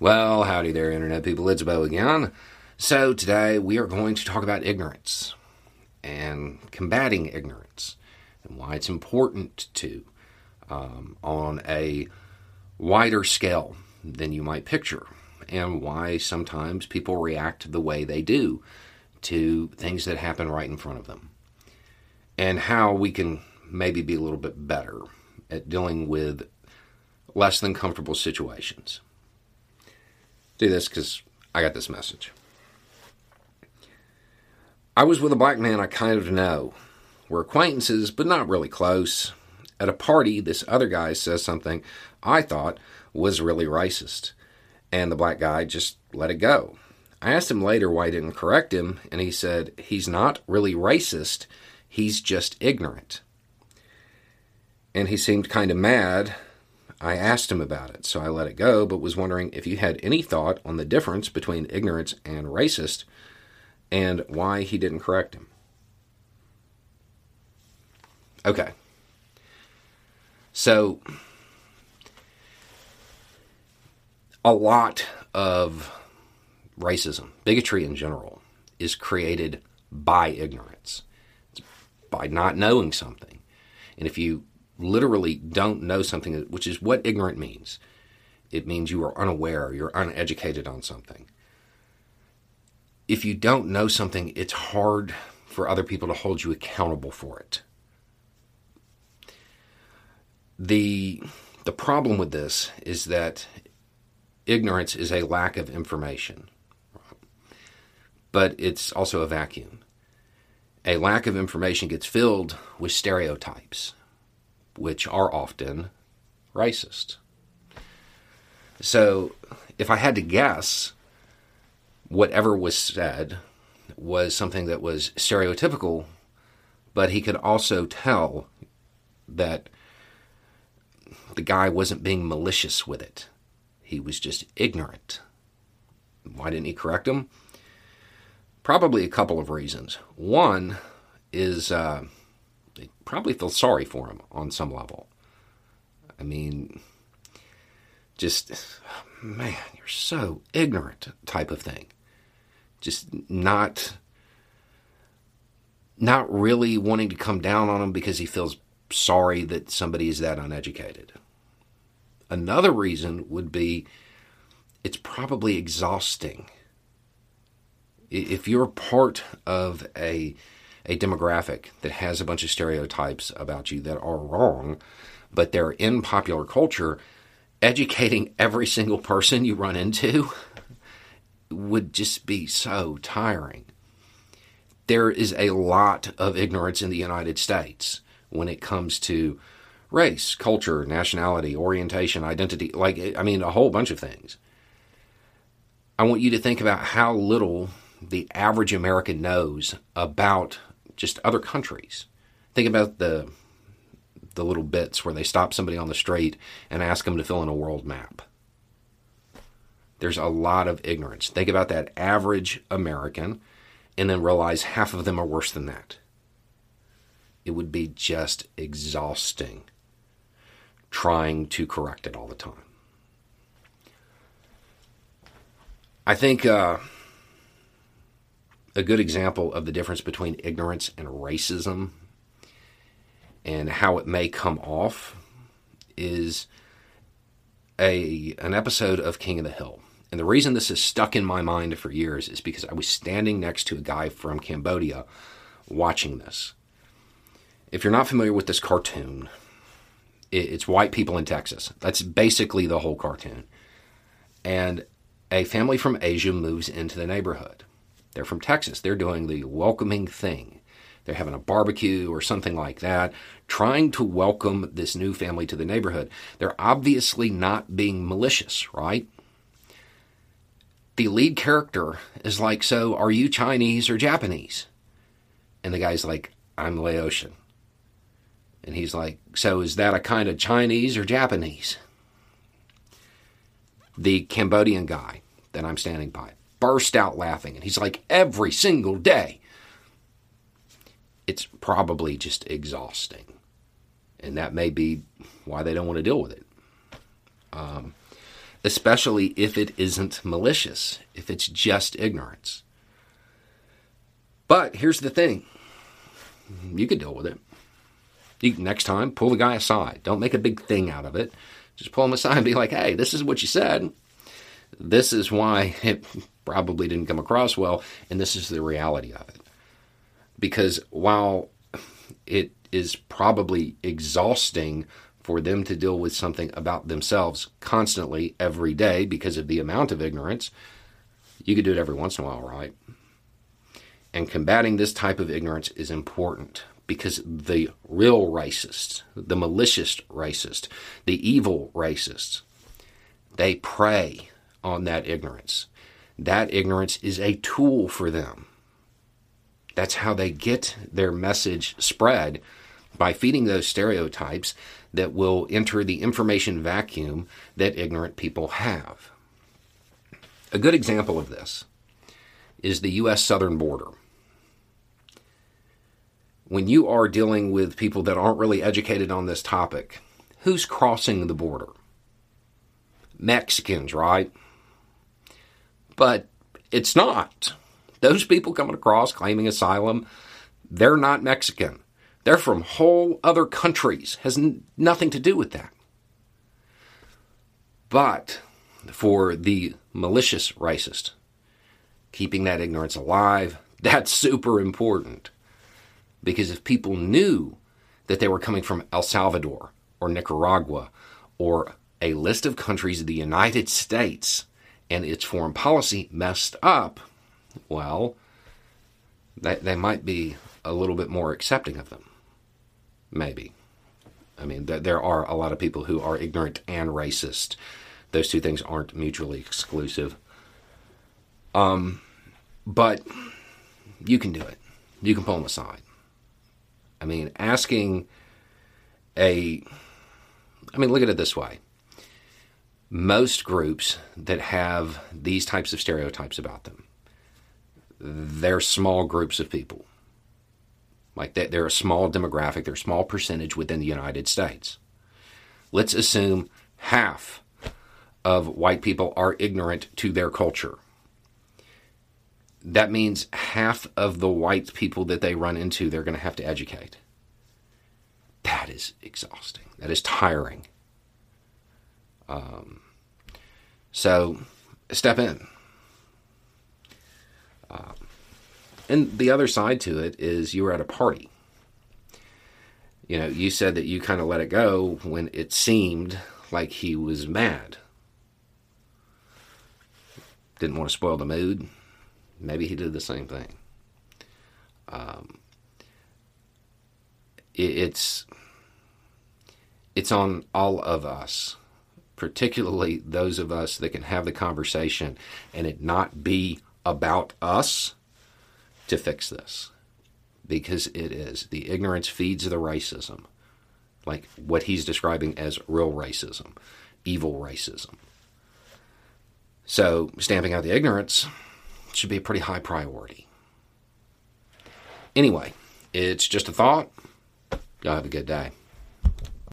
Well, howdy there, Internet people. It's Beau again. So, today we are going to talk about ignorance and combating ignorance and why it's important to um, on a wider scale than you might picture, and why sometimes people react the way they do to things that happen right in front of them, and how we can maybe be a little bit better at dealing with less than comfortable situations do this because I got this message. I was with a black man I kind of know. We're acquaintances, but not really close. At a party, this other guy says something I thought was really racist, and the black guy just let it go. I asked him later why he didn't correct him, and he said he's not really racist, he's just ignorant. And he seemed kind of mad I asked him about it, so I let it go, but was wondering if you had any thought on the difference between ignorance and racist and why he didn't correct him. Okay. So, a lot of racism, bigotry in general, is created by ignorance, it's by not knowing something. And if you literally don't know something, which is what ignorant means. It means you are unaware, you're uneducated on something. If you don't know something, it's hard for other people to hold you accountable for it. The, the problem with this is that ignorance is a lack of information, but it's also a vacuum. A lack of information gets filled with stereotypes which are often racist. So, if I had to guess, whatever was said was something that was stereotypical, but he could also tell that the guy wasn't being malicious with it. He was just ignorant. Why didn't he correct him? Probably a couple of reasons. One is uh, they probably feel sorry for him on some level. I mean, just, man, you're so ignorant type of thing. Just not, not really wanting to come down on him because he feels sorry that somebody is that uneducated. Another reason would be it's probably exhausting. If you're part of a a demographic that has a bunch of stereotypes about you that are wrong, but they're in popular culture, educating every single person you run into would just be so tiring. There is a lot of ignorance in the United States when it comes to race, culture, nationality, orientation, identity, like, I mean, a whole bunch of things. I want you to think about how little the average American knows about just other countries. Think about the the little bits where they stop somebody on the street and ask them to fill in a world map. There's a lot of ignorance. Think about that average American and then realize half of them are worse than that. It would be just exhausting trying to correct it all the time. I think uh, a good example of the difference between ignorance and racism and how it may come off is a an episode of King of the Hill. And the reason this is stuck in my mind for years is because I was standing next to a guy from Cambodia watching this. If you're not familiar with this cartoon, it's white people in Texas. That's basically the whole cartoon. And a family from Asia moves into the neighborhood. They're from Texas. They're doing the welcoming thing. They're having a barbecue or something like that, trying to welcome this new family to the neighborhood. They're obviously not being malicious, right? The lead character is like, So, are you Chinese or Japanese? And the guy's like, I'm Laotian. And he's like, So, is that a kind of Chinese or Japanese? The Cambodian guy that I'm standing by burst out laughing. And he's like, every single day. It's probably just exhausting. And that may be why they don't want to deal with it. Um, especially if it isn't malicious, if it's just ignorance. But here's the thing you can deal with it. You, next time, pull the guy aside. Don't make a big thing out of it. Just pull him aside and be like, hey, this is what you said. This is why it probably didn't come across well, and this is the reality of it. Because while it is probably exhausting for them to deal with something about themselves constantly every day because of the amount of ignorance, you could do it every once in a while, right? And combating this type of ignorance is important because the real racists, the malicious racist, the evil racists, they prey on that ignorance. That ignorance is a tool for them. That's how they get their message spread by feeding those stereotypes that will enter the information vacuum that ignorant people have. A good example of this is the U.S. southern border when you are dealing with people that aren't really educated on this topic, who's crossing the border? Mexicans, right? But it's not. Those people coming across claiming asylum, they're not Mexican. They're from whole other countries. Has n- nothing to do with that. But for the malicious racist, keeping that ignorance alive, that's super important. Because if people knew that they were coming from El Salvador or Nicaragua or a list of countries of the United States and its foreign policy messed up, well, they, they might be a little bit more accepting of them. Maybe. I mean, th- there are a lot of people who are ignorant and racist. Those two things aren't mutually exclusive. Um, but you can do it. You can pull them aside. I mean, asking a, I mean, look at it this way. Most groups that have these types of stereotypes about them, they're small groups of people. Like they're a small demographic, they're a small percentage within the United States. Let's assume half of white people are ignorant to their culture that means half of the white people that they run into, they're going to have to educate. That is exhausting. That is tiring. Um, so step in. Um, and the other side to it is you were at a party. You know, you said that you kind of let it go when it seemed like he was mad. Didn't want to spoil the mood Maybe he did the same thing. Um, it, it's it's on all of us, particularly those of us that can have the conversation and it not be about us to fix this. Because it is. The ignorance feeds the racism. Like what he's describing as real racism, evil racism. So, stamping out the ignorance should be a pretty high priority. Anyway, it's just a thought. Y'all have a good day.